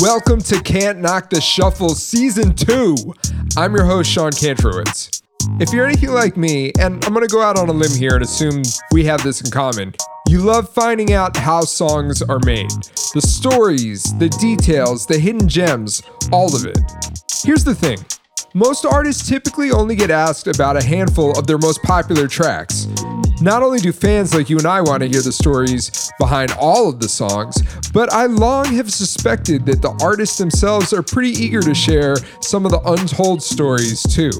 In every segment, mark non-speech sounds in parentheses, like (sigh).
Welcome to Can't Knock the Shuffle Season 2. I'm your host, Sean Kantrowitz. If you're anything like me, and I'm gonna go out on a limb here and assume we have this in common, you love finding out how songs are made. The stories, the details, the hidden gems, all of it. Here's the thing most artists typically only get asked about a handful of their most popular tracks. Not only do fans like you and I want to hear the stories behind all of the songs, but I long have suspected that the artists themselves are pretty eager to share some of the untold stories too.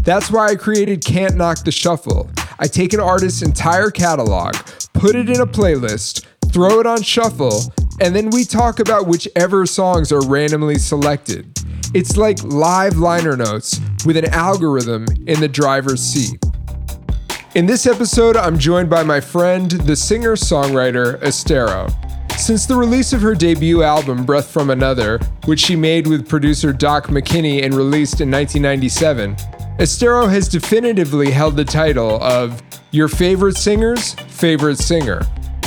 That's why I created Can't Knock the Shuffle. I take an artist's entire catalog, put it in a playlist, throw it on shuffle, and then we talk about whichever songs are randomly selected. It's like live liner notes with an algorithm in the driver's seat. In this episode, I'm joined by my friend, the singer songwriter Esthero. Since the release of her debut album, Breath from Another, which she made with producer Doc McKinney and released in 1997, Esthero has definitively held the title of Your Favorite Singer's Favorite Singer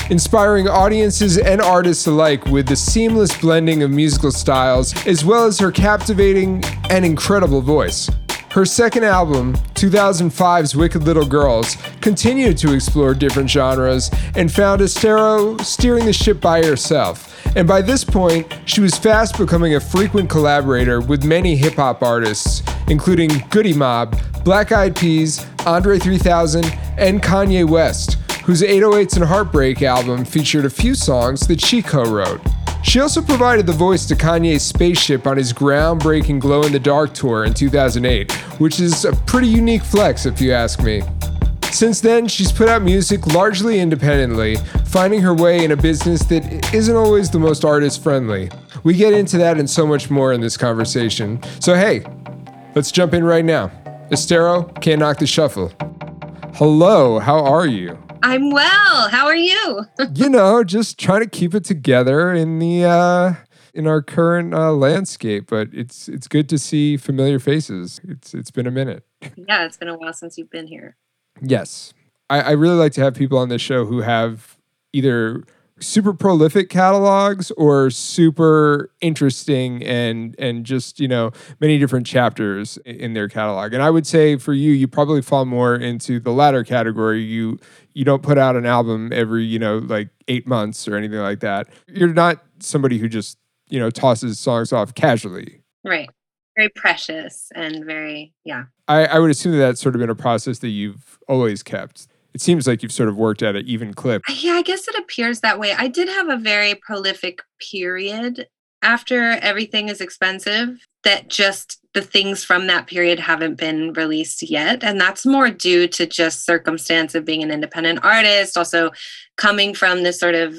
inspiring audiences and artists alike with the seamless blending of musical styles, as well as her captivating and incredible voice. Her second album, 2005's Wicked Little Girls, continued to explore different genres and found Esthero steering the ship by herself. And by this point, she was fast becoming a frequent collaborator with many hip hop artists, including Goodie Mob, Black Eyed Peas, Andre 3000, and Kanye West whose 808s and Heartbreak album featured a few songs that she co wrote. She also provided the voice to Kanye's Spaceship on his groundbreaking Glow in the Dark tour in 2008, which is a pretty unique flex if you ask me. Since then, she's put out music largely independently, finding her way in a business that isn't always the most artist friendly. We get into that and so much more in this conversation. So, hey, let's jump in right now. Esthero can't knock the shuffle. Hello, how are you? I'm well. How are you? (laughs) you know, just trying to keep it together in the uh in our current uh, landscape, but it's it's good to see familiar faces. It's it's been a minute. (laughs) Yeah, it's been a while since you've been here. Yes. I, I really like to have people on this show who have either super prolific catalogs or super interesting and and just you know many different chapters in their catalog? And i would say for you you probably fall more into the latter category. You you don't put out an album every you know like eight months or anything like that. You're not somebody who just you know tosses songs off casually. Right. Very precious and very yeah. I, I would assume that that's sort of been a process that you've always kept it seems like you've sort of worked at an even clip. Yeah, I guess it appears that way. I did have a very prolific period after everything is expensive that just the things from that period haven't been released yet and that's more due to just circumstance of being an independent artist also coming from this sort of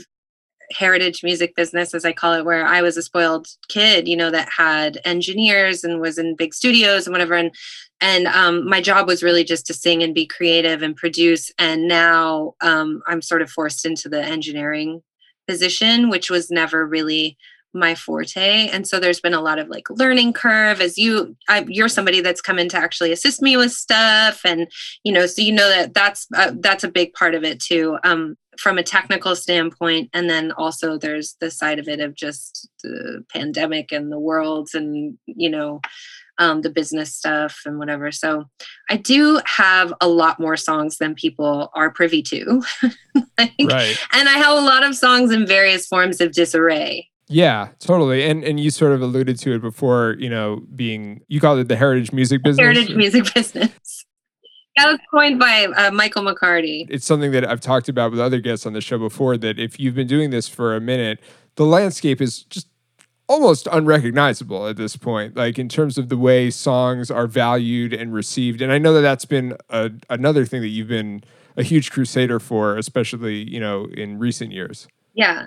heritage music business as i call it where i was a spoiled kid you know that had engineers and was in big studios and whatever. And and um, my job was really just to sing and be creative and produce. And now um, i'm sort of forced into the engineering position which was never really my forte. And so there's been a lot of like learning curve as you I, you're somebody that's come in to actually assist me with stuff. And you know so you know that that's uh, that's a big part of it too. Um, from a technical standpoint and then also there's the side of it of just the pandemic and the worlds and you know um, the business stuff and whatever. So I do have a lot more songs than people are privy to. (laughs) like, right. And I have a lot of songs in various forms of disarray. Yeah, totally. And and you sort of alluded to it before, you know, being you called it the heritage music business. Heritage music (laughs) business. That was coined by uh, Michael McCarty. It's something that I've talked about with other guests on the show before that if you've been doing this for a minute, the landscape is just almost unrecognizable at this point like in terms of the way songs are valued and received. And i know that that's been a, another thing that you've been a huge crusader for especially you know in recent years. Yeah.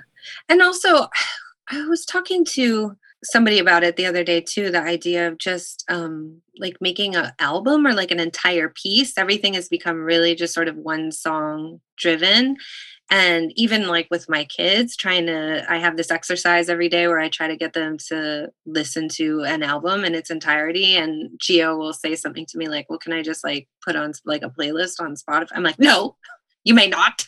And also (sighs) i was talking to somebody about it the other day too the idea of just um like making an album or like an entire piece everything has become really just sort of one song driven. And even like with my kids trying to i have this exercise every day where i try to get them to listen to an album in its entirety and geo will say something to me like well can i just like put on like a playlist on spotify? I'm like no you may not. It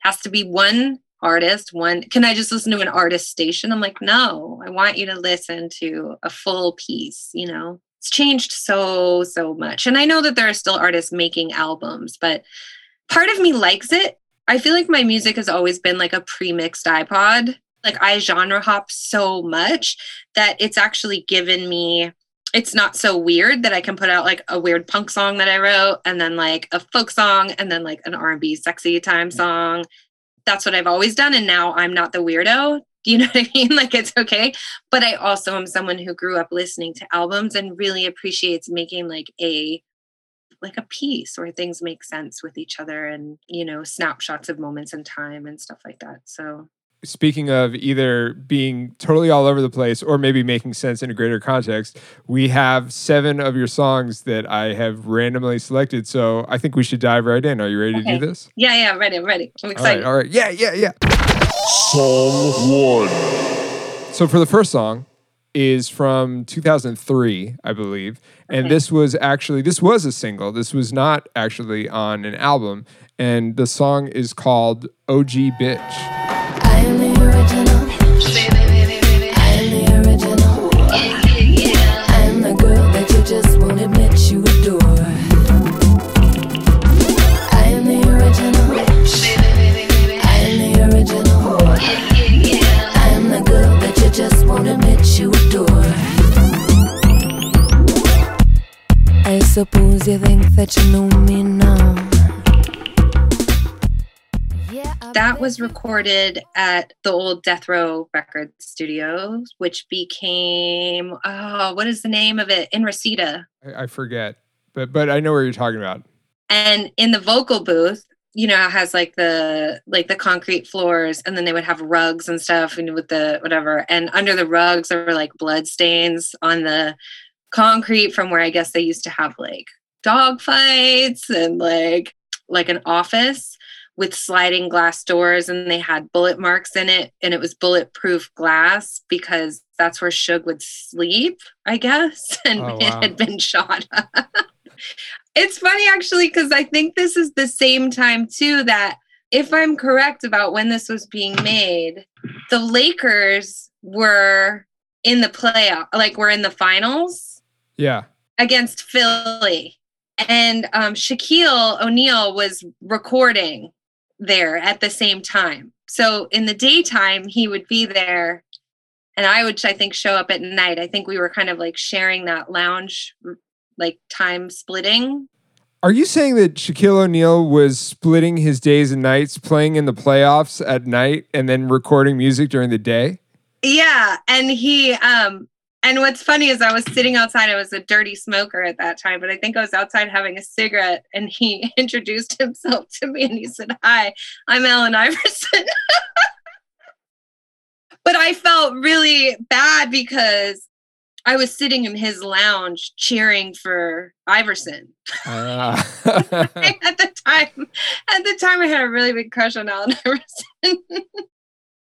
has to be one artist one can i just listen to an artist station? I'm like no i want you to listen to a full piece you know? It's changed so so much. And i know that there are still artists making albums but part of me likes it. I feel like my music has always been like a pre-mixed ipod. Like i genre hop so much that it's actually given me it's not so weird that I can put out like a weird punk song that I wrote and then like a folk song and then like an R&B sexy time mm. song that's what I've always done. And now I'm not the weirdo. Do you know (laughs) what I mean? Like it's okay. But I also am someone who grew up listening to albums and really appreciates making like a like a piece where things make sense with each other and you know snapshots of moments in time and stuff like that so speaking of either being totally all over the place or maybe making sense in a greater context, we have seven of your songs that I have randomly selected. So I think we should dive right in. Are you ready okay. to do this? Yeah, yeah, I'm ready. I'm ready. I'm excited. All right, all right. Yeah, yeah, yeah. Song one. So for the first song is from 2003, I believe. And okay. this was actually this was a single. This was not actually on an album. And the song is called OG Bitch. Suppose you think that you know me that was recorded at the old Death Row Record Studios, which became oh, what is the name of it in Reseda? I, I forget, but but I know where you're talking about. And in the vocal booth, you know, it has like the like the concrete floors, and then they would have rugs and stuff, and with the whatever. And under the rugs, there were like blood stains on the concrete from where I guess they used to have like dog fights and like like an office with sliding glass doors and they had bullet marks in it and it was bulletproof glass because that's where Suge would sleep, I guess, (laughs) and oh, wow. it had been shot. (laughs) it's funny actually because I think this is the same time too that if I'm correct about when this was being made, the Lakers were in the playoff, like we're in the finals yeah. Against Philly. And um, Shaquille O'Neal was recording there at the same time. So in the daytime, he would be there and I would, I think, show up at night. I think we were kind of like sharing that lounge, like time splitting. Are you saying that Shaquille O'Neal was splitting his days and nights, playing in the playoffs at night, and then recording music during the day? Yeah, and he um and what's funny is I was sitting outside. I was a dirty smoker at that time, but I think I was outside having a cigarette and he (laughs) introduced himself to me and he said, Hi, I'm Allen Iverson. (laughs) but I felt really bad because I was sitting in his lounge cheering for Iverson. Uh. (laughs) at the time, at the time I had a really big crush on Allen Iverson.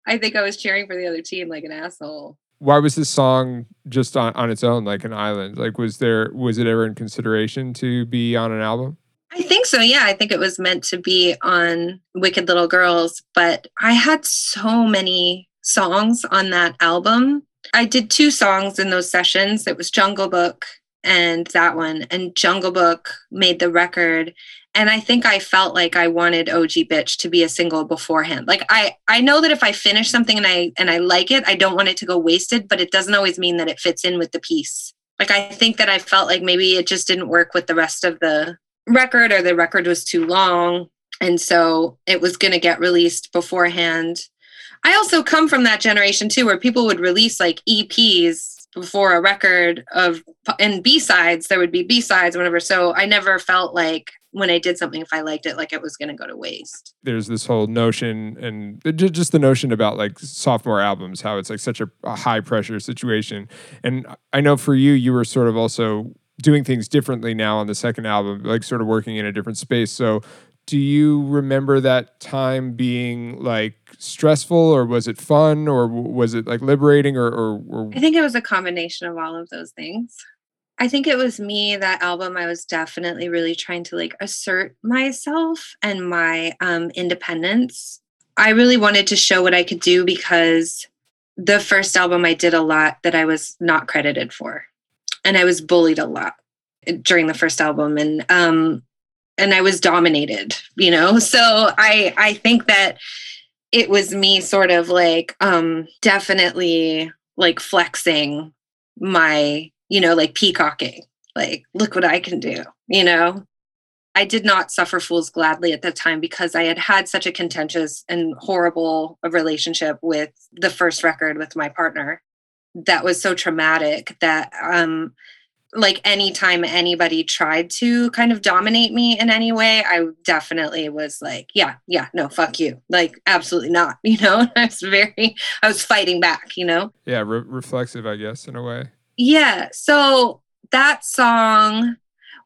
I think I was cheering for the other team like an asshole why was this song just on, on its own like an island? Like was there was it ever in consideration to be on an album? I think so yeah. I think it was meant to be on wicked little girls but i had so many songs on that album. I did two songs in those sessions. It was jungle book and that one and jungle book made the record and i think i felt like i wanted og bitch to be a single beforehand. Like i i know that if i finish something and i and i like it i don't want it to go wasted but it doesn't always mean that it fits in with the piece. Like i think that i felt like maybe it just didn't work with the rest of the record or the record was too long. And so it was going to get released beforehand. I also come from that generation too where people would release like eps before a record of and b-sides there would be b-sides whatever. So i never felt like when I did something, if I liked it, like it was going to go to waste. There's this whole notion, and just the notion about like sophomore albums, how it's like such a, a high pressure situation. And I know for you, you were sort of also doing things differently now on the second album, like sort of working in a different space. So, do you remember that time being like stressful, or was it fun, or was it like liberating, or, or, or... I think it was a combination of all of those things. I think it was me that album I was definitely really trying to like assert myself and my um independence. I really wanted to show what I could do because the first album I did a lot that I was not credited for. And I was bullied a lot during the first album and um and I was dominated, you know. So I I think that it was me sort of like um definitely like flexing my, you know, like peacocking. Like look what I can do, you know. I did not suffer fools gladly at that time because I had had such a contentious and horrible relationship with the first record with my partner that was so traumatic that um like anytime anybody tried to kind of dominate me in any way i definitely was like yeah yeah no fuck you like absolutely not (laughs) you know i was very i was fighting back you know yeah re- reflexive i guess in a way yeah so that song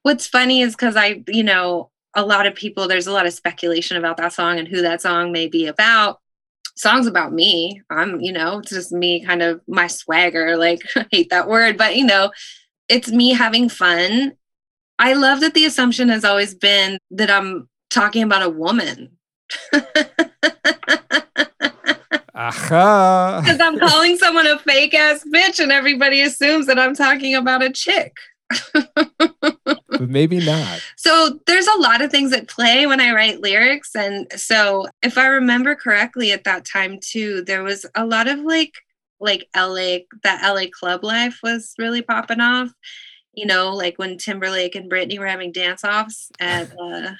what's funny is because I, you know, a lot of people, there's a lot of speculation about that song and who that song may be about. Song's about me. I'm, you know, it's just me kind of my swagger. Like, (laughs) I hate that word, but you know, it's me having fun. I love that the assumption has always been that I'm talking about a woman. (laughs) Aha. Because I'm calling someone a fake ass bitch and everybody assumes that I'm talking about a chick. (laughs) but maybe not. So there's a lot of things at play when I write lyrics. And so if I remember correctly at that time too, there was a lot of like like LA that LA club life was really popping off. You know, like when Timberlake and Britney were having dance offs at uh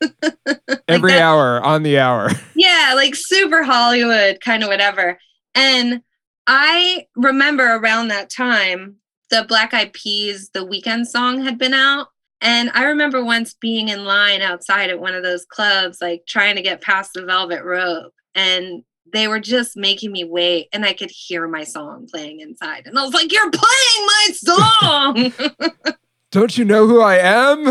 (laughs) like every that. hour on the hour. Yeah, like super Hollywood, kind of whatever. And I remember around that time the Black Eyed Peas, the weekend song had been out. And I remember once being in line outside at one of those clubs, like trying to get past the velvet rope. And they were just making me wait. And I could hear my song playing inside. And I was like, You're playing my song. (laughs) Don't you know who I am?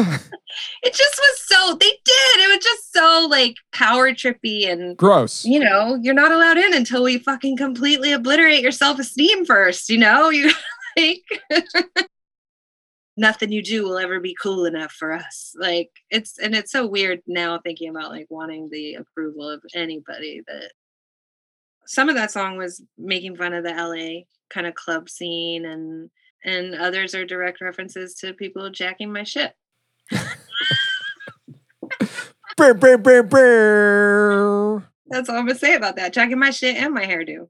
It just was so, they did. It was just so like power trippy and gross. You know, you're not allowed in until we fucking completely obliterate your self esteem first. You know, (laughs) you like (laughs) nothing you do will ever be cool enough for us like it's and it's so weird now thinking about like wanting the approval of anybody that some of that song was making fun of the la kind of club scene and and others are direct references to people jacking my shit (laughs) brr, brr, brr, brr. that's all i'm gonna say about that jacking my shit and my hairdo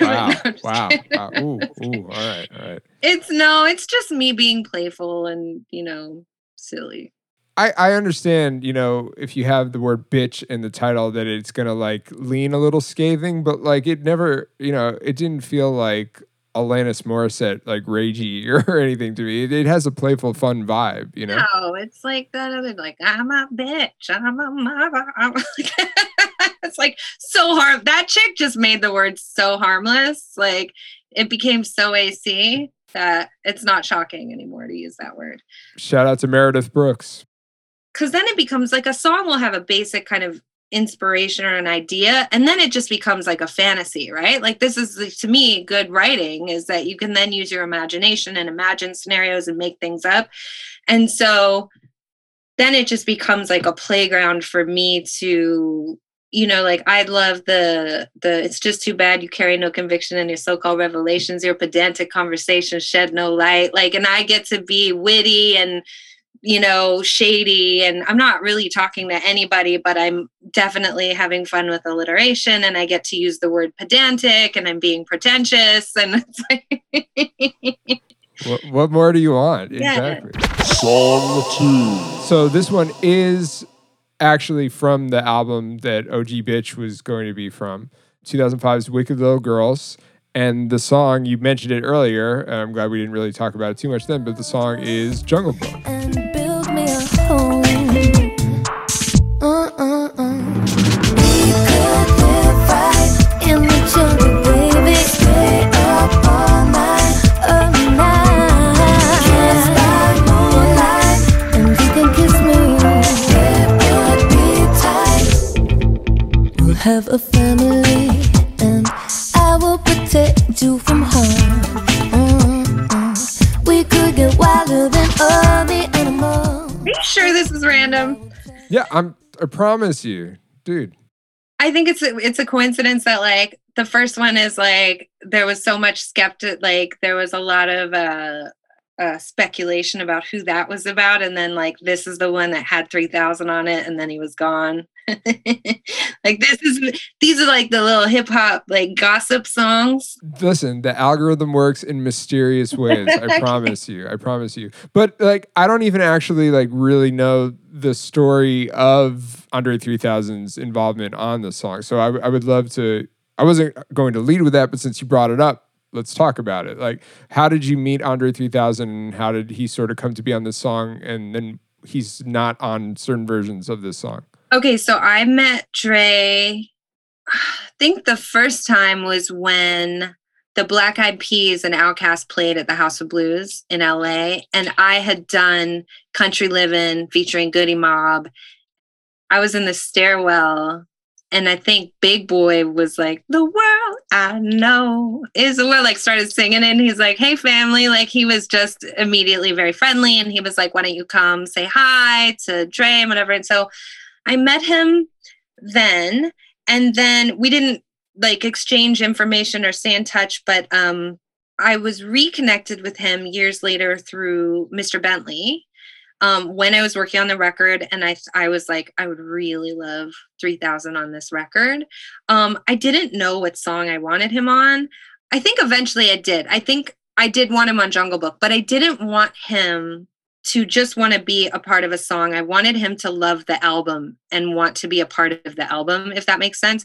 Wow. (laughs) no, wow. wow. Ooh, ooh. All right. All right. It's no, it's just me being playful and, you know, silly. I, I understand, you know, if you have the word bitch in the title that it's gonna like lean a little scathing, but like it never, you know, it didn't feel like Alanis Morissette like ragey (laughs) or anything to me. It, it, has a playful, fun vibe, you know. No, it's like that other like I'm a bitch, I'm a mother. (laughs) I'm it's like so harm. That chick just made the word so harmless. Like it became so AC that it's not shocking anymore to use that word. Shout out to Meredith Brooks. Because then it becomes like a song will have a basic kind of inspiration or an idea and then it just becomes like a fantasy right? Like this is to me good writing is that you can then use your imagination and imagine scenarios and make things up. And so then it just becomes like a playground for me to you know like i love the the it's just too bad you carry no conviction in your so-called revelations. Your pedantic conversations shed no light. Like and i get to be witty and you know, shady. And I'm not really talking to anybody, but I'm definitely having fun with alliteration and I get to use the word pedantic and I'm being pretentious. And (laughs) it's like. what, what more do you want? Yeah. Exactly. Song two. So this one is actually from the album that OG Bitch was going to be from 2005's Wicked Little Girls. And the song, you mentioned it earlier. I'm glad we didn't really talk about it too much then, but the song is Jungle Book. have is random? Yeah, I'm. I promise you, dude. I think it's a, it's a coincidence that like the first one is like there was so much skeptic like there was a lot of uh, uh speculation about who that was about and then like this is the one that had 3000 on it and then he was gone (laughs) like this is these are like the little hip hop like gossip songs. Listen, the algorithm works in mysterious (laughs) ways. I promise you. I promise you. But like I don't even actually like really know the story of Andre 3000's involvement on the song. So I, I would love to I wasn't going to lead with that, but since you brought it up, let's talk about it. Like how did you meet Andre 3000 and how did he sort of come to be on this song and then he's not on certain versions of this song? Okay, so I met Dre. (sighs) I think the first time was when the Black Eyed Peas and Outkast played at the House of Blues in LA, and I had done Country Living featuring Goodie Mob. I was in the stairwell, and I think Big Boi was like, "The world I know is the world." Like started singing, and he's like, "Hey, family!" Like he was just immediately very friendly, and he was like, "Why don't you come say hi to Dre and whatever?" And so I met him then, and then we didn't like exchange information or stay in touch, but um, I was reconnected with him years later through Mr. Bentley. Um, when I was working on the record, and I, I was like, I would really love 3000 on this record. Um, I didn't know what song I wanted him on. I think eventually I did. I think I did want him on Jungle Book, but I didn't want him to just want to be a part of a song. I wanted him to love the album and want to be a part of the album, if that makes sense.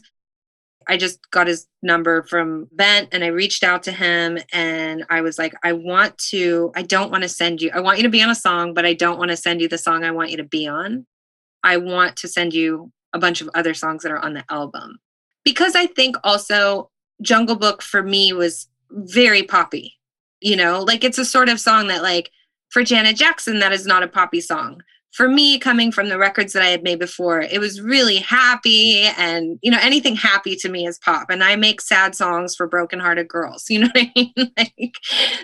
I just got his number from Bent and I reached out to him and I was like, I want to, I don't want to send you, I want you to be on a song, but I don't want to send you the song I want you to be on. I want to send you a bunch of other songs that are on the album. Because I think also Jungle Book for me was very poppy, you know, like it's a sort of song that like for Janet Jackson, that is not a poppy song. For me, coming from the records that I had made before, it was really happy and, you know, anything happy to me is pop. And I make sad songs for brokenhearted girls, (laughs) you know what I mean? like,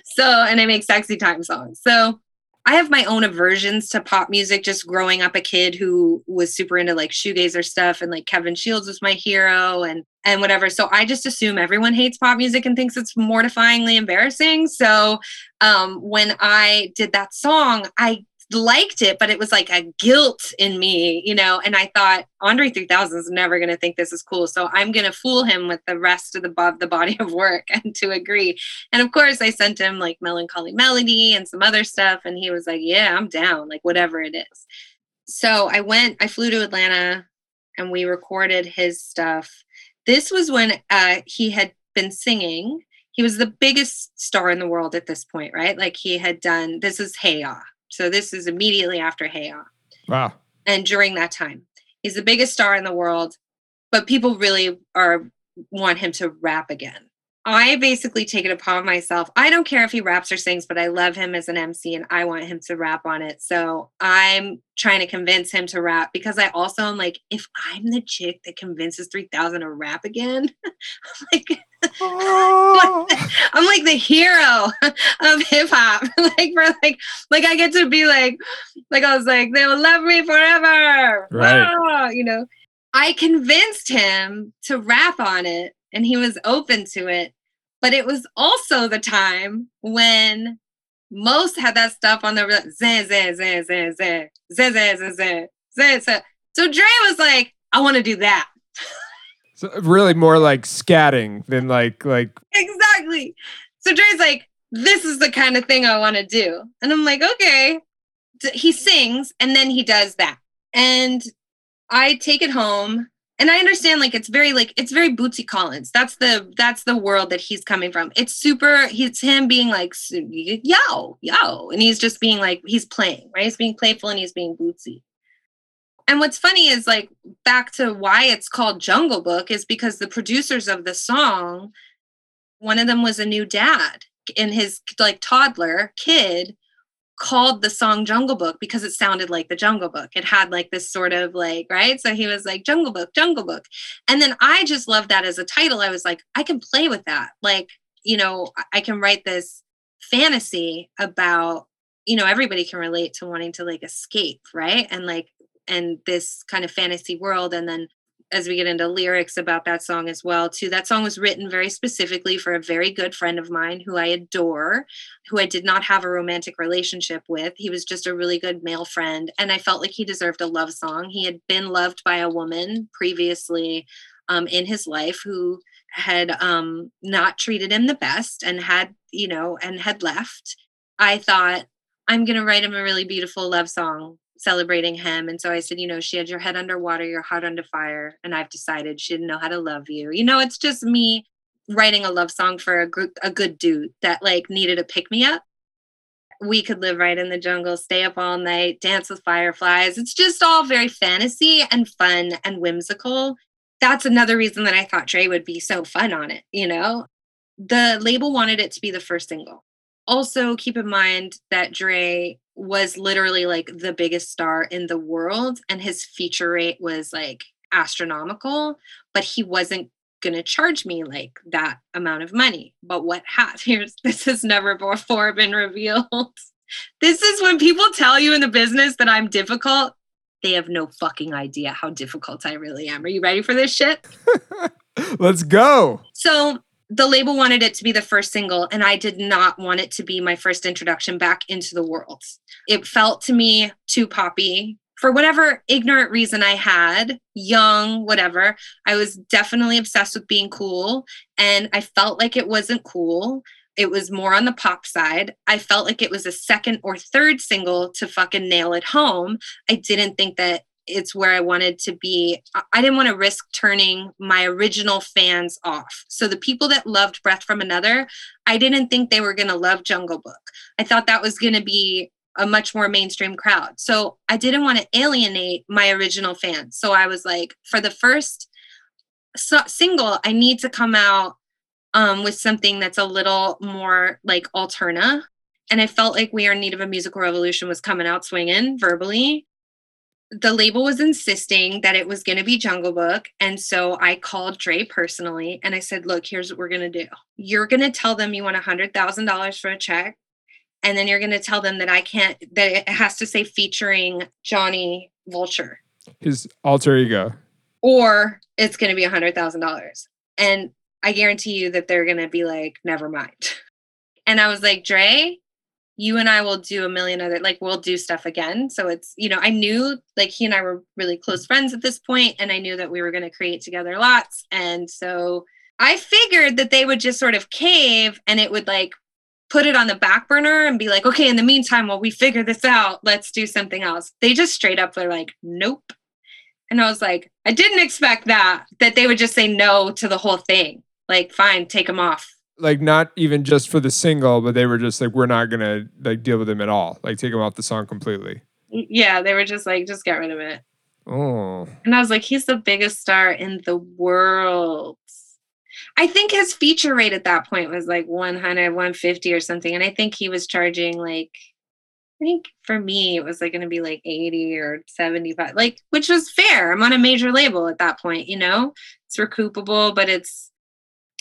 so, and I make sexy time songs. So I have my own aversions to pop music just growing up a kid who was super into like shoegazer stuff and like Kevin Shields was my hero and and whatever. So I just assume everyone hates pop music and thinks it's mortifyingly embarrassing. So um when I did that song, I liked it, but it was like a guilt in me, you know. And I thought Andre 3000 is never going to think this is cool, so I'm going to fool him with the rest of the above the body of work (laughs) and to agree. And of course, I sent him like Melancholy Melody and some other stuff, and he was like, "Yeah, I'm down, like whatever it is." So I went, I flew to Atlanta, and we recorded his stuff. This was when uh, he had been singing. He was the biggest star in the world at this point, right? Like he had done. This is Hey Ya so this is immediately after Hey Ya. Wow. And during that time, he's the biggest star in the world, but people really are want him to rap again. I basically take it upon myself. I don't care if he raps or sings, but I love him as an MC and I want him to rap on it. So I'm trying to convince him to rap because I also am like, if I'm the chick that convinces 3000 to rap again, (laughs) I'm like, oh. I'm like the hero of hip hop. (laughs) like for like, like I get to be like, like I was like, they will love me forever. Right. Oh, you know, I convinced him to rap on it and he was open to it. But it was also the time when most had that stuff on the zeh, zeh, zeh, zeh, zeh, zeh, zeh, zeh, zeh, zeh, zeh. So Dre was like, I want to do that. So really more like scatting than like like Exactly. So Dre's like, this is the kind of thing I want to do. And I'm like, okay. He sings and then he does that. And I take it home and I understand like it's very like it's very Bootsy Collins. That's the that's the world that he's coming from. It's super. It's him being like yo yo, and he's just being like he's playing right. He's being playful and he's being Bootsy. And what's funny is like back to why it's called Jungle Book is because the producers of the song, one of them was a new dad, and his like toddler kid called the song Jungle Book because it sounded like the Jungle Book. It had like this sort of like, right? So he was like, Jungle Book, Jungle Book. And then I just loved that as a title. I was like, I can play with that. Like, you know, I can write this fantasy about, you know, everybody can relate to wanting to like escape, right? And like, and this kind of fantasy world. And then as we get into lyrics about that song as well too that song was written very specifically for a very good friend of mine who i adore who i did not have a romantic relationship with. He was just a really good male friend and i felt like he deserved a love song. He had been loved by a woman previously um, in his life who had um, not treated him the best and had you know and had left. I thought i'm going to write him a really beautiful love song celebrating him. And so I said, you know, she had your head underwater, your heart under fire, and I've decided she didn't know how to love you. You know, it's just me writing a love song for a group, a good dude that like needed a pick me up. We could live right in the jungle, stay up all night, dance with fireflies. It's just all very fantasy and fun and whimsical. That's another reason that I thought Dre would be so fun on it, you know? The label wanted it to be the first single. Also, keep in mind that Dre was literally like the biggest star in the world and his feature rate was like astronomical but he wasn't going to charge me like that amount of money. But what has (laughs) here's this has never before been revealed. (laughs) This is when people tell you in the business that i'm difficult they have no fucking idea how difficult i really am. Are you ready for this shit? (laughs) Let's go. So the label wanted it to be the first single and i did not want it to be my first introduction back into the world it felt to me too poppy for whatever ignorant reason i had young whatever i was definitely obsessed with being cool and i felt like it wasn't cool it was more on the pop side. I felt like it was a second or third single to fucking nail it home. I didn't think that it's where I wanted to be. I didn't want to risk turning my original fans off. So the people that loved Breath from Another, I didn't think they were going to love Jungle Book. I thought that was going to be a much more mainstream crowd. So I didn't want to alienate my original fans. So I was like, for the first so- single, I need to come out um, with something that's a little more like alterna. And I felt like We Are in Need of a Musical Revolution was coming out swinging verbally the label was insisting that it was going to be Jungle Book. And so I called Dre personally and I said, look, here's what we're going to do. You're going to tell them you want $100,000 for a check. And then you're going to tell them that I can't, that it has to say featuring Johnny Vulture. His alter ego. Or it's going to be $100,000. And I guarantee you that they're going to be like, never mind. And I was like, Dre, you and I will do a million other like we'll do stuff again. So it's, you know, I knew like he and I were really close friends at this point and I knew that we were going to create together lots and so I figured that they would just sort of cave and it would like put it on the back burner and be like, "Okay, in the meantime while we figure this out, let's do something else." They just straight up were like, "Nope." And I was like, I didn't expect that that they would just say no to the whole thing. Like, fine, take them off like not even just for the single, but they were just like, we're not gonna like deal with him at all. Like take him off the song completely. Yeah, they were just like, just get rid of it. Oh. And I was like, he's the biggest star in the world. I think his feature rate at that point was like 100, 150 or something. And I think he was charging like, I think for me, it was like going to be like 80 or 75, like, which was fair. I'm on a major label at that point, you know? It's recoupable, but it's,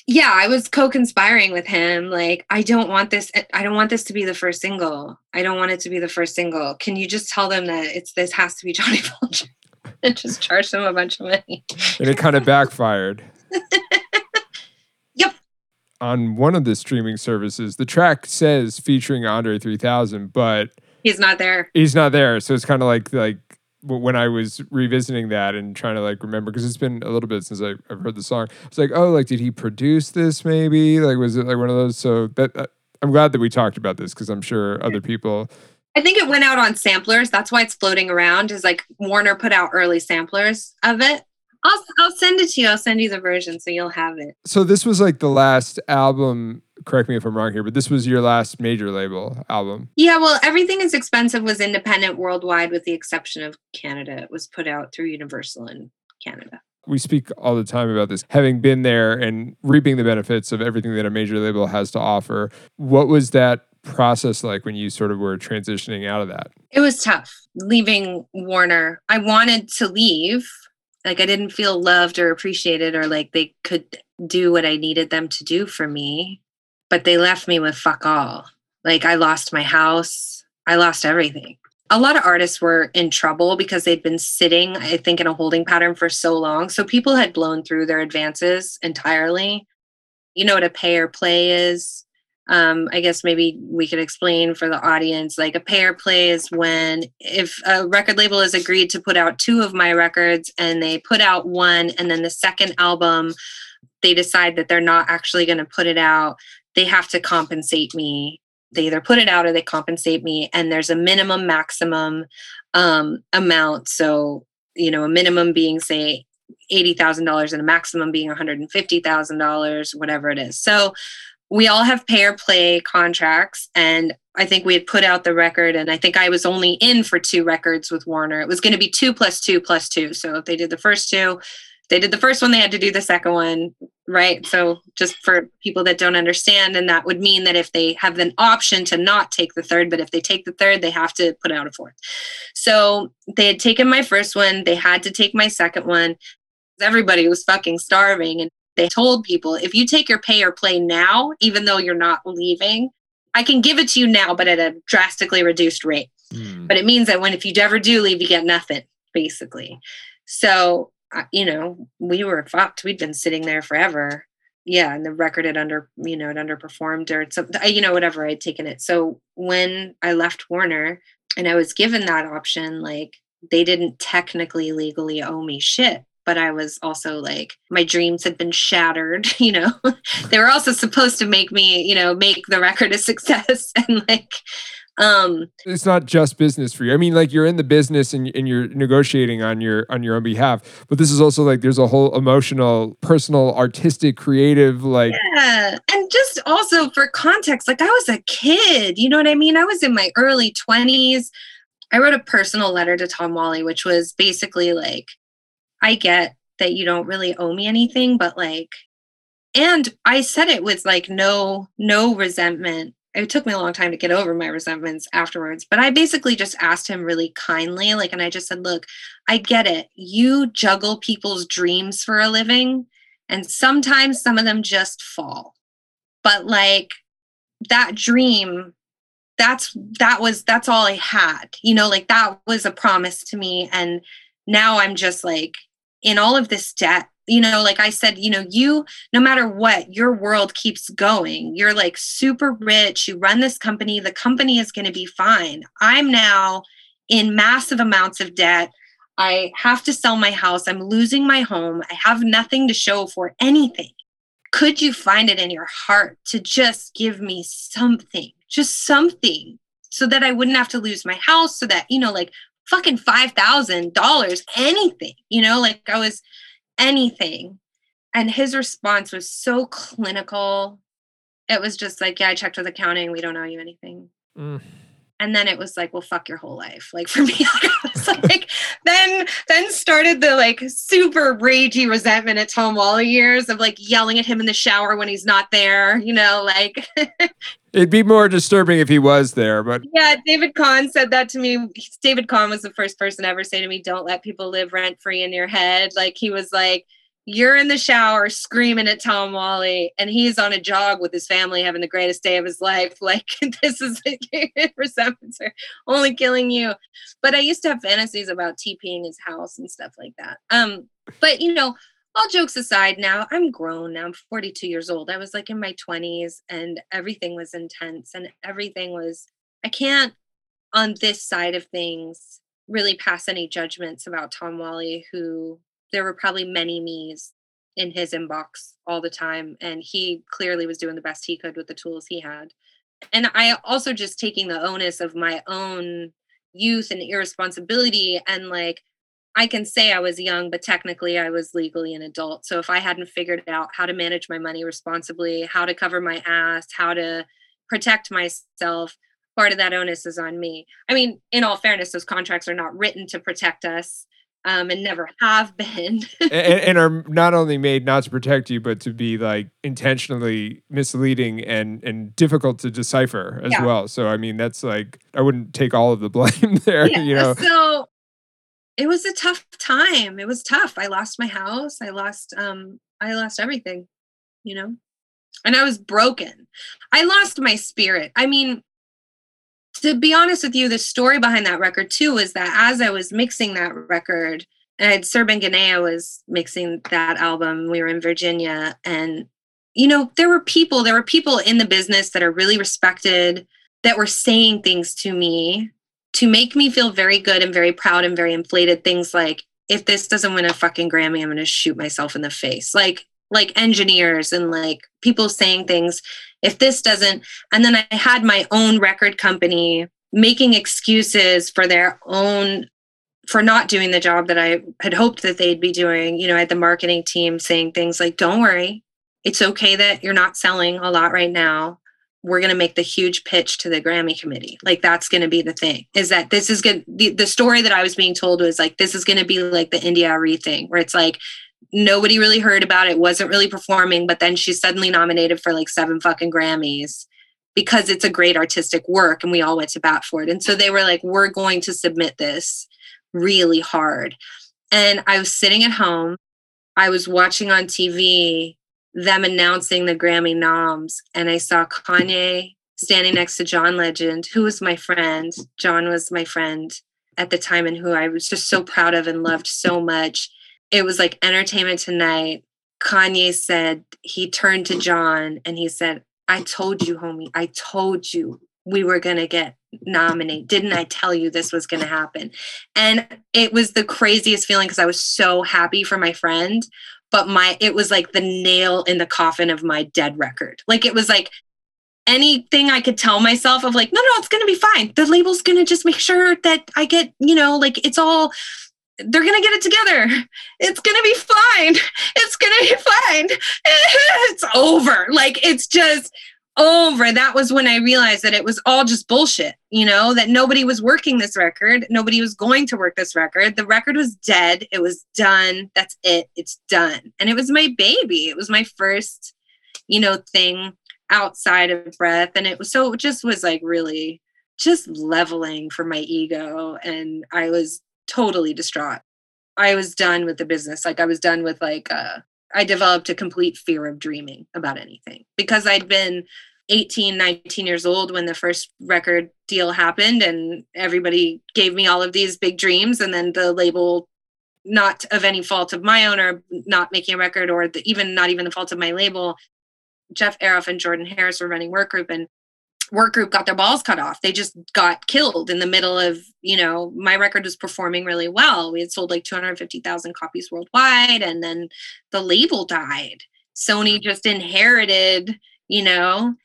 yeah, I was co-conspiring with him. Like, I don't want this. Eh, I don't want this to be the first single. I don't want it to be the first single. Can you just tell them that it's this has to be Johnny Vulture (laughs) and just charge them a bunch of money? And it kind of backfired. (laughs) yep. On one of the streaming services, the track says featuring Andre 3000, but he's not there. He's not there. So it's kind of like like when I was revisiting that and trying to like remember because it's been a little bit since I, have heard the song. It's like, oh, like did he produce this? Maybe like was it like one of those? So that uh, I'm glad that we talked about this because I'm sure other people. I think it went out on samplers. That's why it's floating around. Is like Warner put out early samplers of it. I'll I'll send it to you. I'll send you the version so you'll have it. So this was like the last album correct me if I'm wrong here, but this was your last major label album. Yeah, well, everything is expensive was independent worldwide with the exception of Canada. It was put out through Universal in Canada. We speak all the time about this, having been there and reaping the benefits of everything that a major label has to offer. What was that process like when you sort of were transitioning out of that? It was tough leaving Warner. I wanted to leave. Like I didn't feel loved or appreciated or like they could do what I needed them to do for me but they left me with fuck all. Like I lost my house, I lost everything. a lot of artists were in trouble because they'd been sitting, I think, in a holding pattern for so long. So people had blown through their advances entirely. You know what a pay or play is? Um, I guess maybe we could explain for the audience like a pay or play is when if a record label has agreed to put out two of my records and they put out one and then the second album they decide that they're not actually going to put it out, they have to compensate me. They either put it out or they compensate me and there's a minimum maximum um, amount. So you know a minimum being say $80000 and a maximum being $150000 whatever it is. So we all have pay or play contracts and i think we had put out the record and i think i was only in for two records with warner. It was going to be two plus two plus two. So if they did the first two they did the first one they had to do the second one right? So just for people that don't understand and that would mean that if they have an option to not take the third but if they take the third they have to put out a fourth. So they had taken my first one they had to take my second one. Everybody was fucking starving and they told people if you take your pay or play now even though you're not leaving i can give it to you now but at a drastically reduced rate. Mm. but it means that when if you ever do leave you get nothing basically. So you know, we were fucked. We'd been sitting there forever. Yeah, and the record had under, you know, it underperformed or something, you know, whatever. I'd taken it. So when I left Warner and I was given that option, like they didn't technically legally owe me shit, but I was also like, my dreams had been shattered. (laughs) You know, they were also supposed to make me, you know, make the record a success (laughs) and like, um it's not just business for you. I mean like you're in the business and, and you're negotiating on your on your own behalf but this is also like there's a whole emotional personal artistic creative like yeah and just also for context like i was a kid you know what i mean? I was in my early 20s i wrote a personal letter to tom Whalley, which was basically like i get that you don't really owe me anything but like and i said it with like no no resentment it took me a long time to get over my resentments afterwards but i basically just asked him really kindly like and i just said look i get it. You juggle people's dreams for a living and sometimes some of them just fall. But like that dream that's that was that's all i had. You know like that was a promise to me and now i'm just like in all of this debt you know like i said you know you no matter what your world keeps going. You're like super rich. You run this company. The company is going to be fine. I'm now in massive amounts of debt. I have to sell my house. I'm losing my home. I have nothing to show for anything. Could you find it in your heart to just give me something just something so that i wouldn't have to lose my house so that you know like fucking $5000 anything you know? Like i was anything. And his response was so clinical. It was just like, yeah, I checked with accounting. We don't owe you anything. Mm. And then it was like, well, fuck your whole life. Like for me, (laughs) like, then then started the like super ragey resentment at Tom Whalley years of like yelling at him in the shower when he's not there, you know, like (laughs) It'd be more disturbing if he was there, but yeah, David Kahn said that to me. David Kahn was the first person to ever say to me, "Don't let people live rent free in your head." Like he was like, "You're in the shower screaming at Tom Whalley, and he's on a jog with his family, having the greatest day of his life. (laughs) Like this is are only killing you." But I used to have fantasies about TPing his house and stuff like that. Um, but you know, all jokes aside now i'm grown now i'm 42 years old i was like in my 20s and everything was intense and everything was i can't on this side of things really pass any judgments about tom Whalley, who there were probably many me's in his inbox all the time and he clearly was doing the best he could with the tools he had and i also just taking the onus of my own youth and irresponsibility and like I can say I was young, but technically I was legally an adult. So if I hadn't figured out how to manage my money responsibly, how to cover my ass, how to protect myself, part of that onus is on me. I mean, in all fairness, those contracts are not written to protect us. Um, and never have been. (laughs) and, and, are not only made not to protect you, but to be like intentionally misleading and and difficult to decipher as yeah. well. So I mean, that's like I wouldn't take all of the (laughs) blame there. Yeah. You know. So it was a tough time. It was tough. I lost my house. I lost um I lost everything, you know. And I was broken. I lost my spirit. I mean, to be honest with you, the story behind that record too is that as I was mixing that record, and Serban Ghenea was mixing that album. We were in Virginia, and you know, there were people, there were people in the business that are really respected that were saying things to me to make me feel very good and very proud and very inflated. Things like, if this doesn't win a fucking Grammy, I'm gonna shoot myself in the face. Like, like engineers and like people saying things if this doesn't and then i had my own record company making excuses for their own for not doing the job that i had hoped that they'd be doing you know i had the marketing team saying things like don't worry. It's okay that you're not selling a lot right now. We're going to make the huge pitch to the grammy committee. Like that's going to be the thing is that this is good the, the story that i was being told was like this is going to be like the India.Arie thing where it's like nobody really heard about it, wasn't really performing, but then she's suddenly nominated for like seven fucking Grammys because it's a great artistic work and we all went to bat for it. And so they were like, we're going to submit this really hard. And I was sitting at home, I was watching on TV them announcing the Grammy noms, and I saw Kanye standing next to John Legend, who was my friend. John was my friend at the time and who I was just so proud of and loved so much it was like entertainment tonight. Kanye said he turned to John and he said, I told you, homie, I told you we were to get nominated. Didn't I tell you this was to happen? And it was the craziest feeling because I was so happy for my friend, but my it was like the nail in the coffin of my dead record. Like it was like anything I could tell myself of like, no, no, it's going to be fine. The label's going to just make sure that I get, you know, like it's all they're gonna get it together. It's gonna be fine. It's gonna be fine. (laughs) It's over. Like it's just over. That was when I realized that it was all just bullshit, you know, that nobody was working this record. Nobody was going to work this record. The record was dead. It was done. That's it. It's done. And it was my baby. It was my first, you know, thing outside of breath. And it was so it just was like really just leveling for my ego. And I was totally distraught. I was done with the business. Like I was done with like uh I developed a complete fear of dreaming about anything because I'd been 18, 19 years old when the first record deal happened and everybody gave me all of these big dreams and then the label not of any fault of my own or not making a record or the, even not even the fault of my label Jeff Ayeroff and Jordan Harris were running work group and work group got their balls cut off. They just got killed in the middle of, you know, my record was performing really well. We had sold like 250,000 copies worldwide and then the label died. Sony just inherited, you know,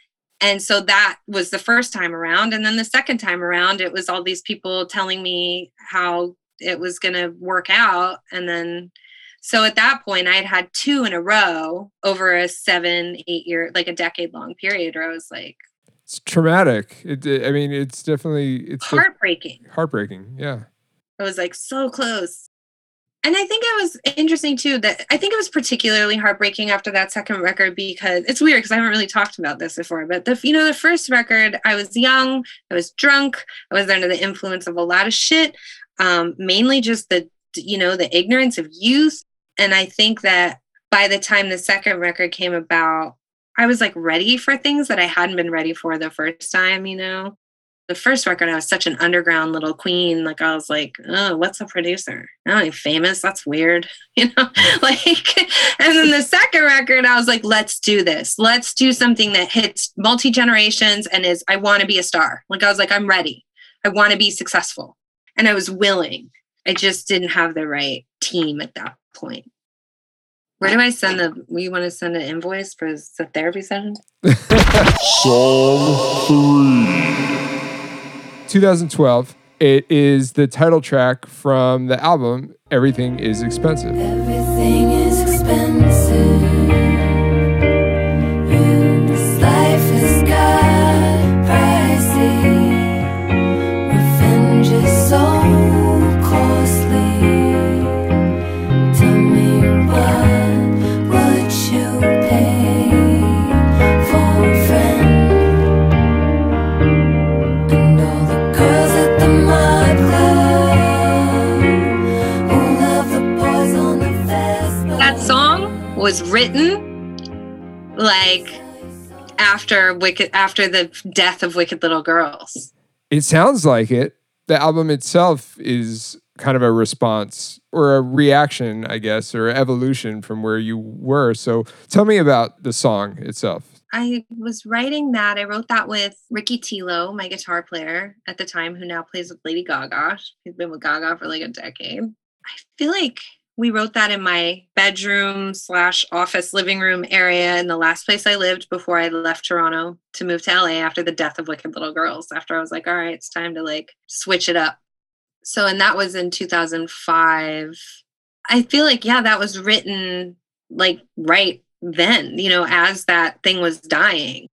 and so that was the first time around and then the second time around it was all these people telling me how it was going to work out and then so at that point I had had two in a row over a seven eight year like a decade long period where i was like it's traumatic. It, I mean, it's definitely it's heartbreaking. Def- heartbreaking. Yeah. It was like so close. And I think it was interesting too that I think it was particularly heartbreaking after that second record because it's weird because I haven't really talked about this before. But the you know the first record, I was young, I was drunk, I was under the influence of a lot of shit, um, mainly just the you know the ignorance of youth. And I think that by the time the second record came about, I was like ready for things that I hadn't been ready for the first time, you know. The first record, I was such an underground little queen. Like I was like, oh, what's a producer? Oh, I'm famous. That's weird, (laughs) you know. (laughs) like, and then the second record, I was like, let's do this. Let's do something that hits multi generations and is. I want to be a star. Like I was like, I'm ready. I want to be successful, and I was willing. I just didn't have the right team at that point. Where do I send the? We want to send an invoice for the therapy session. Song three. 2012. It is the title track from the album Everything Is Expensive. Everything wicked after the death of wicked little girls it sounds like it. The album itself is kind of a response or a reaction, I guess, or evolution from where you were. So tell me about the song itself. I was writing that. I wrote that with Ricky Tillo, my guitar player at the time, who now plays with Lady Gaga. He's been with Gaga for like a decade. I feel like we wrote that in my bedroom slash office living room area in the last place I lived before I left Toronto to move to LA after the death of Wicked Little Girls. After I was like, all right, it's time to like switch it up. So, and that was in 2005. I feel like, yeah, that was written like right then, you know, as that thing was dying.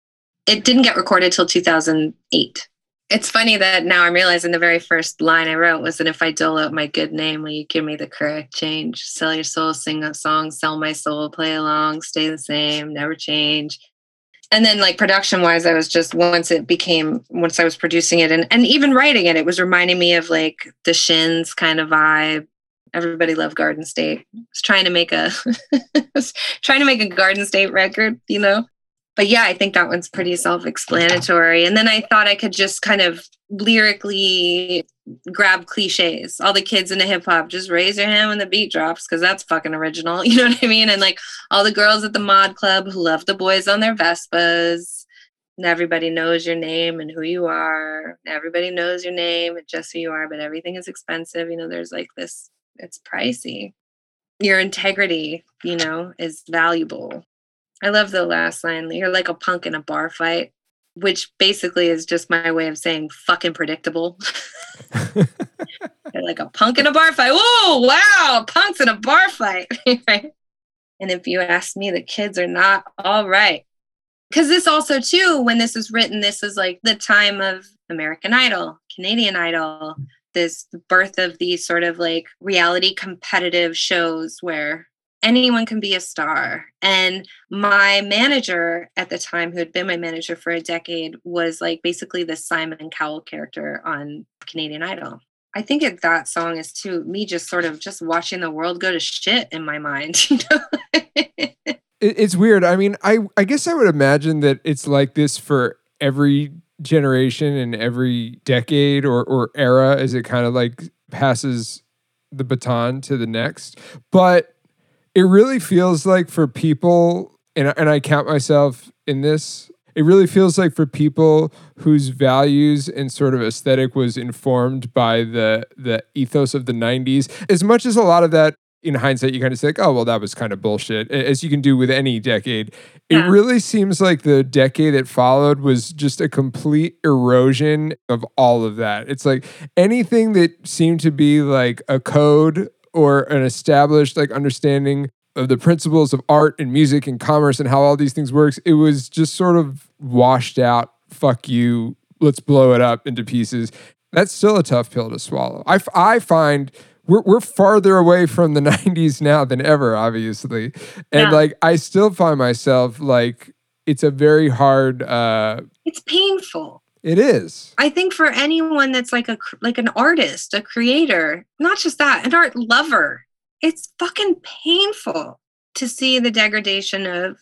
It didn't get recorded till 2008. It's funny that now I'm realizing the very first line I wrote was that if I dole out my good name, will you give me the correct change? Sell your soul, sing a song, sell my soul, play along, stay the same, never change. And then like production wise, I was just once it became once I was producing it and, and even writing it, it was reminding me of like the shins kind of vibe, everybody loved Garden State. I was trying to make a (laughs) trying to make a Garden State record, you know. But yeah, I think that one's pretty self-explanatory. And then I thought I could just kind of lyrically grab cliches. All the kids in into hip hop, just raise your hand when the beat drops, because that's fucking original. (laughs) You know what I mean? And like all the girls at the mod club who love the boys on their Vespas. And everybody knows your name and who you are. Everybody knows your name and just who you are, but everything is expensive. You know, there's like this it's pricey. Your integrity, you know, is valuable. I love the last line. You're like a punk in a bar fight, which basically is just my way of saying fucking predictable. (laughs) Like a punk in a bar fight. Whoa, wow, punks in a bar fight. (laughs) And if you ask me, the kids are not all right. Because this also, too, when this is written, this is like the time of American Idol, Canadian Idol, this birth of these sort of like reality competitive shows where anyone can be a star. And my manager at the time, who had been my manager for a decade, was like basically the Simon Cowell character on Canadian Idol. I think it, that song is too me just sort of just watching the world go to shit in my mind. (laughs) It's weird. I mean, I I guess I would imagine that it's like this for every generation and every decade or, or era as it kind of like passes the baton to the next. But it really feels like for people, and, and I count myself in this, it really feels like for people whose values and sort of aesthetic was informed by the the ethos of the 90s as much as a lot of that in hindsight, you kind of say, like, oh, well, that was kind of bullshit, as you can do with any decade. Yeah. It really seems like the decade that followed was just a complete erosion of all of that. It's like anything that seemed to be like a code or an established like understanding of the principles of art and music and commerce and how all these things works, it was just sort of washed out. Fuck you. Let's blow it up into pieces. That's still a tough pill to swallow. I, I find we're we're farther away from the (laughs) 90s now than ever obviously and yeah. like i still find myself like it's a very hard uh it's painful it is. I think for anyone that's like a like an artist a creator not just that an art lover it's fucking painful to see the degradation of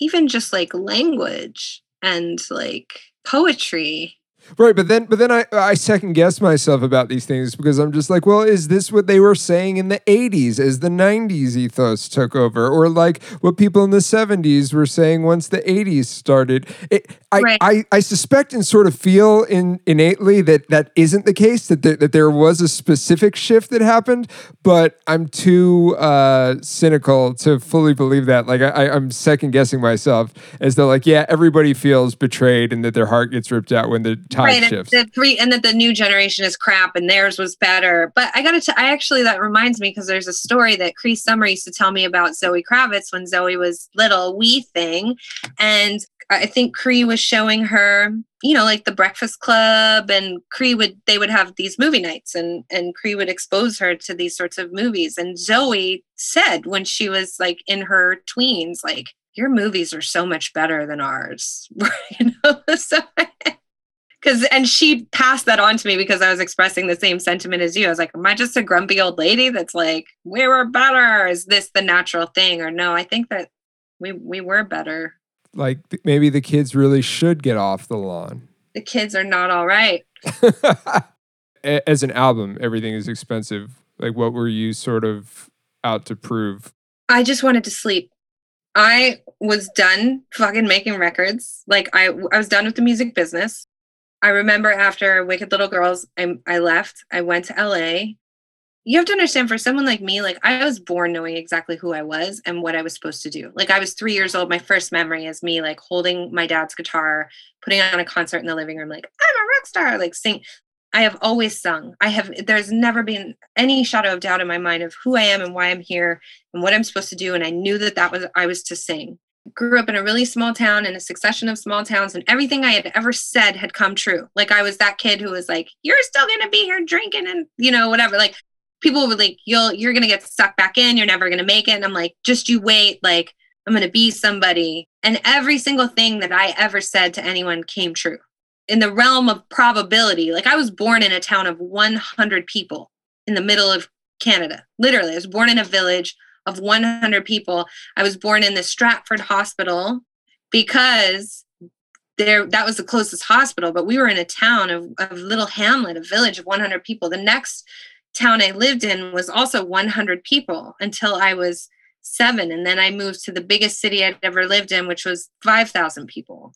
even just like language and like poetry Right, but then but then I I second guess myself about these things because I'm just like, well, is this what they were saying in the 80s as the 90s ethos took over or like what people in the 70s were saying once the 80s started? It, I, right. I I suspect and sort of feel in innately that that isn't the case that there, that there was a specific shift that happened, but I'm too uh, cynical to fully believe that. Like I, I'm second guessing myself as though like yeah, everybody feels betrayed and that their heart gets ripped out when the right, shifts. And the three, and that the new generation is crap and theirs was better. But I got to, I actually, that reminds me because there's a story that Cree Summer used to tell me about Zoe Kravitz when Zoe was little, wee thing. And I think Cree was showing her, you know, like the Breakfast Club, and Cree would they would have these movie nights, and and Cree would expose her to these sorts of movies. And Zoe said when she was like in her tweens, like your movies are so much better than ours, (laughs) you know. (laughs) So (laughs) because and she passed that on to me because I was expressing the same sentiment as you. I was like, "Am I just a grumpy old lady that's like, we were better? Is this the natural thing, or no? I think that we we were better. Like maybe the kids really should get off the lawn. The kids are not all right. (laughs) As an album, everything is expensive. Like, what were you sort of out to prove? I just wanted to sleep. I was done fucking making records. Like I, I was done with the music business. I remember after Wicked Little Girls, I, I left. I went to LA. You have to understand, for someone like me, like I was born knowing exactly who I was and what I was supposed to do. Like I was three years old. My first memory is me like holding my dad's guitar, putting on a concert in the living room, like I'm a rock star, like sing. I have always sung. I have, there's never been any shadow of doubt in my mind of who I am and why I'm here and what I'm supposed to do. And I knew that that was, I was to sing. Grew up in a really small town in a succession of small towns, and everything I had ever said had come true. Like I was that kid who was like, You're still gonna be here drinking and, you know, whatever. Like people were like, You'll, you're gonna get stuck back in, you're never gonna make it. And I'm like, Just you wait. Like, I'm gonna be somebody. And every single thing that I ever said to anyone came true in the realm of probability. Like I was born in a town of 100 people in the middle of Canada. Literally, I was born in a village of 100 people. I was born in the Stratford Hospital because there that was the closest hospital, but we were in a town of, of little hamlet, a village of 100 people. The next town I lived in was also 100 people until I was seven. And then I moved to the biggest city I'd ever lived in, which was 5,000 people.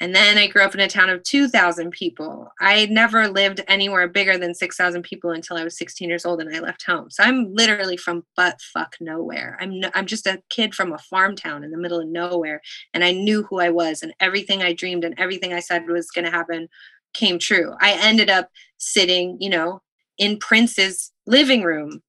And then I grew up in a town of 2,000 people. I never lived anywhere bigger than 6,000 people until I was 16 years old and I left home. So I'm literally from butt fuck nowhere. I'm no, I'm just a kid from a farm town in the middle of nowhere, and I knew who I was, and everything I dreamed and everything I said was going to happen came true. I ended up sitting, you know, in Prince's living room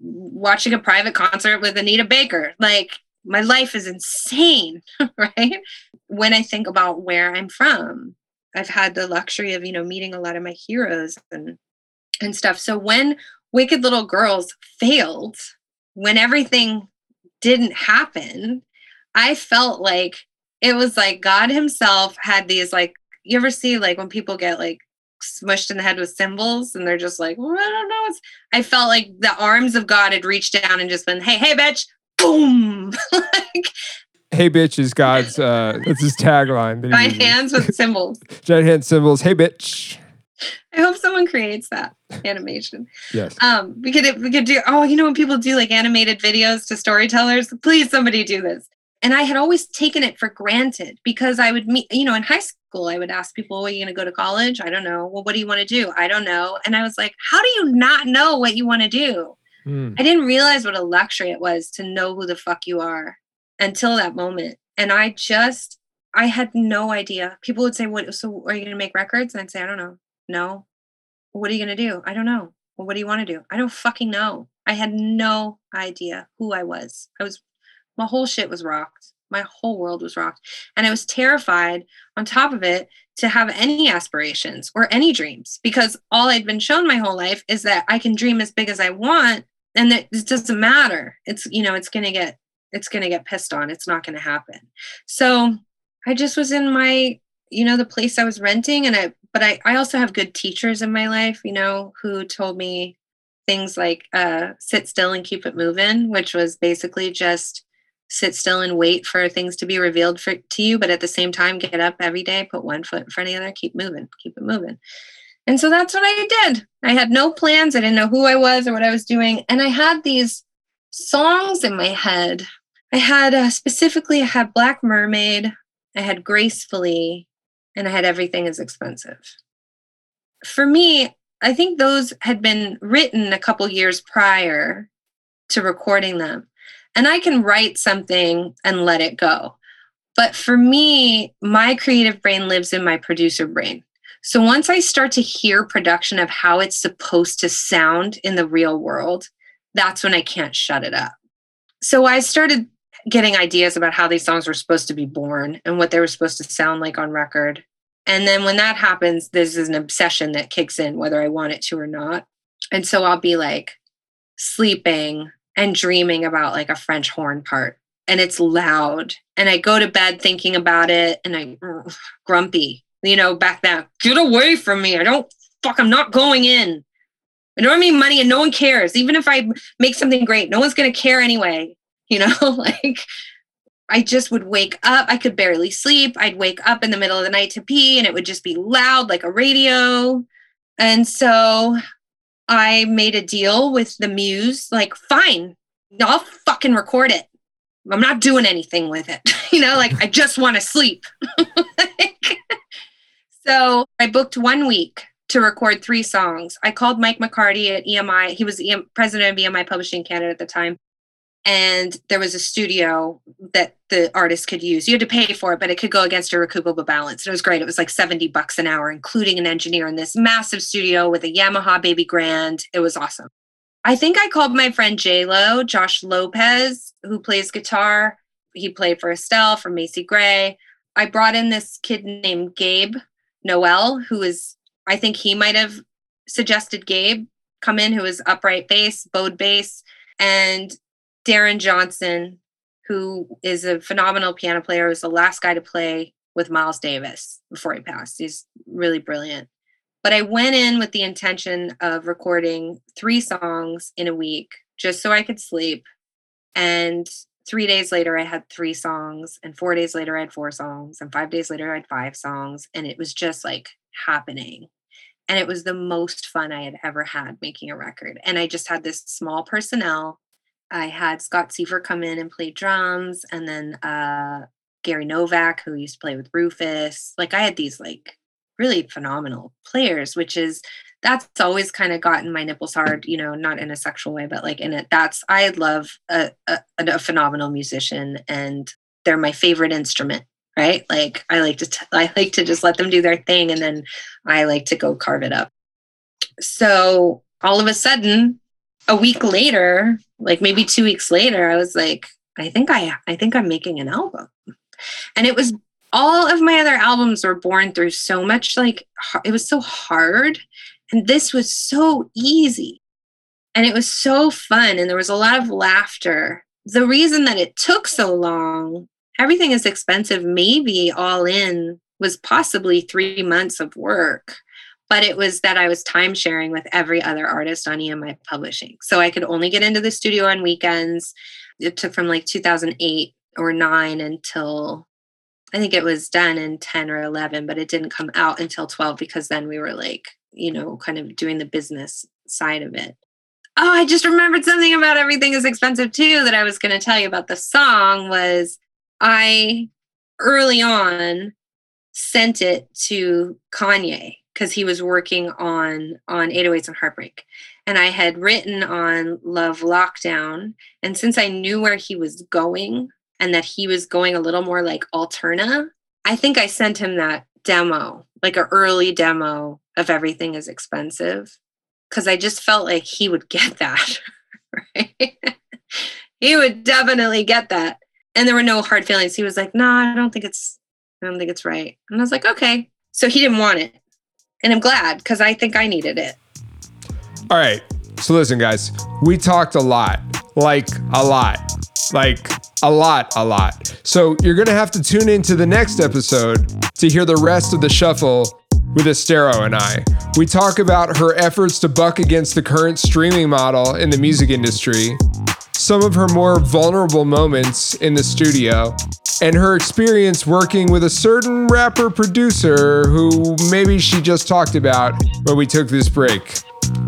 watching a private concert with Anita Baker. Like my life is insane, (laughs) right? When I think about where I'm from, I've had the luxury of, you know, meeting a lot of my heroes and and stuff. So when Wicked Little Girls failed, when everything didn't happen, I felt like it was like God himself had these like you ever see like when people get like smushed in the head with cymbals and they're just like, well, I don't know. It's, I felt like the arms of God had reached down and just been, hey, hey, bitch, boom. (laughs) like, hey bitch is God's uh that's his tagline. Giant hands with (laughs) symbols. Giant hand symbols. Hey bitch. I hope someone creates that animation. yes. Um, we could we could do oh, you know when people do like animated videos to storytellers, please somebody do this. And I had always taken it for granted because I would meet, you know, in high school, I would ask people, are you going to go to college? I don't know. Well, what do you want to do? I don't know. And I was like, how do you not know what you want to do? Mm. I didn't realize what a luxury it was to know who the fuck you are until that moment. And I just, I had no idea. People would say, "What? So are you going to make records?" And I'd say, "I don't know. No. what are you going to do? I don't know. Well, what do you want to do? I don't fucking know. I had no idea who I was. I was, my whole shit was rocked. My whole world was rocked, and I was terrified. On top of it, to have any aspirations or any dreams because all I'd been shown my whole life is that I can dream as big as I want and it doesn't matter. It's you know it's to get it's to get pissed on. It's not to happen. So i just was in my you know the place i was renting and i but i i also have good teachers in my life you know who told me things like uh sit still and keep it moving which was basically just sit still and wait for things to be revealed for to you but at the same time get up every day put one foot in front of the other keep moving keep it moving and so that's what I did. I had no plans. I didn't know who I was or what I was doing. And I had these songs in my head. I had uh, specifically, I had Black Mermaid, I had Gracefully, and I had Everything is Expensive. For me, I think those had been written a couple years prior to recording them. And I can write something and let it go. But for me, my creative brain lives in my producer brain. So once I start to hear production of how it's supposed to sound in the real world, that's when I can't shut it up. So I started getting ideas about how these songs were supposed to be born and what they were supposed to sound like on record. And then when that happens, there's an obsession that kicks in, whether I want it to or not. And so I'll be like sleeping and dreaming about like a French horn part, and it's loud. And I go to bed thinking about it, and I'm (sniffs) grumpy you know, back then, get away from me. I don't fuck, I'm not going in. I don't have any money and no one cares. Even if I make something great, no one's gonna care anyway. (laughs) You know, (laughs) like I just would wake up. I could barely sleep. I'd wake up in the middle of the night to pee and it would just be loud like a radio. And so I made a deal with the muse like, fine, I'll fucking record it. I'm not doing anything with it. (laughs) you know, like I just want to sleep. So I booked one week to record three songs. I called Mike McCarty at EMI. He was the president of EMI Publishing Canada at the time and there was a studio that the artist could use. You had to pay for it, but it could go against a recoupable balance. And it was great. It was like 70 bucks an hour, including an engineer in this massive studio with a Yamaha Baby Grand. It was awesome. I think I called my friend J Lo, Josh Lopez, who plays guitar. He played for Estelle for Macy Gray. I brought in this kid named Gabe Noel, who is, I think he might have suggested Gabe come in, who is upright bass, bowed bass. And Deron Johnson, who is a phenomenal piano player, was the last guy to play with Miles Davis before he passed. He's really brilliant. But I went in with the intention of recording three songs in a week just so I could sleep. And three days later, I had three songs. And four days later, I had four songs. And five days later, I had five songs. And it was just like happening. And it was the most fun I had ever had making a record. And I just had this small personnel I had Scott Seiver come in and play drums, and then uh, Gary Novak, who used to play with Rufus. Like I had these like really phenomenal players, which is that's always kind of gotten my nipples hard, you know, not in a sexual way, but like in it. That's I love a, a, a phenomenal musician, and they're my favorite instrument. Right? Like I like to t- I like to just let them do their thing, and then I like to go carve it up. So all of a sudden, a week later, like maybe two weeks later, I was like, I think I I think I'm making an album. And it was all of my other albums were born through so much like it was so hard and this was so easy and it was so fun and there was a lot of laughter the reason that it took so long everything is expensive maybe all in was possibly three months of work but it was that I was time sharing with every other artist on EMI Publishing. So I could only get into the studio on weekends. It took from like 2008 or 9 until I think it was done in 10 or 11, but it didn't come out until 12 because then we were like, you know, kind of doing the business side of it. Oh, I just remembered something about everything is expensive too that I was going to tell you about the song was I early on sent it to Kanye because he was working on on 808s and Heartbreak. And I had written on Love Lockdown. And since I knew where he was going and that he was going a little more like Alterna, I think I sent him that demo, like an early demo of Everything is Expensive. Cause I just felt like he would get that. (laughs) Right? he would definitely get that. And there were no hard feelings. He was like, no, nah, I don't think it's I don't think it's right. And I was like, okay. So he didn't want it and I'm glad because I think I needed it. All right. So listen, guys, we talked a lot, like a lot, like a lot, a lot. So you're gonna have to tune into the next episode to hear the rest of the shuffle with Esthero and I. We talk about her efforts to buck against the current streaming model in the music industry, some of her more vulnerable moments in the studio, and her experience working with a certain rapper producer who maybe she just talked about when we took this break.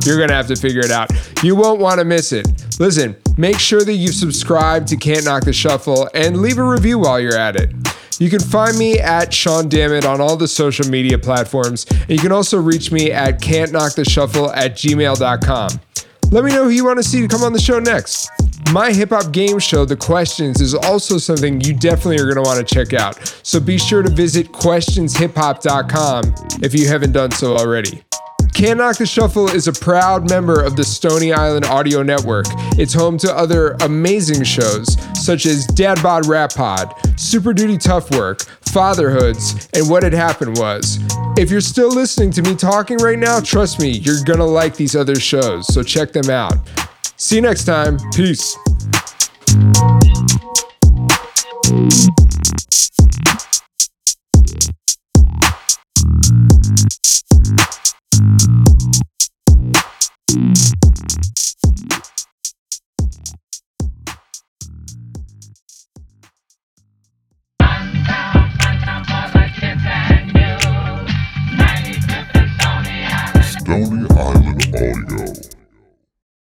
You're to have to figure it out. You won't want to miss it. Listen, make sure that you've subscribed to Can't Knock the Shuffle and leave a review while you're at it. You can find me at Sean Dammit on all the social media platforms, and you can also reach me at can'tknocktheshuffle at gmail.com. Let me know who you want to see to come on the show next. My hip hop game show, The Questions, is also something you definitely are going to want to check out. So be sure to visit questionshiphop.com if you haven't done so already. Can't Knock the Shuffle is a proud member of the Stony Island Audio Network. It's home to other amazing shows such as Dad Bod Rap Pod, Super Duty Tough Work, Fatherhoods, and What Had Happened Was. If you're still listening to me talking right now, trust me, you're gonna like these other shows, so check them out. See you next time. Peace. Stony Island Audio.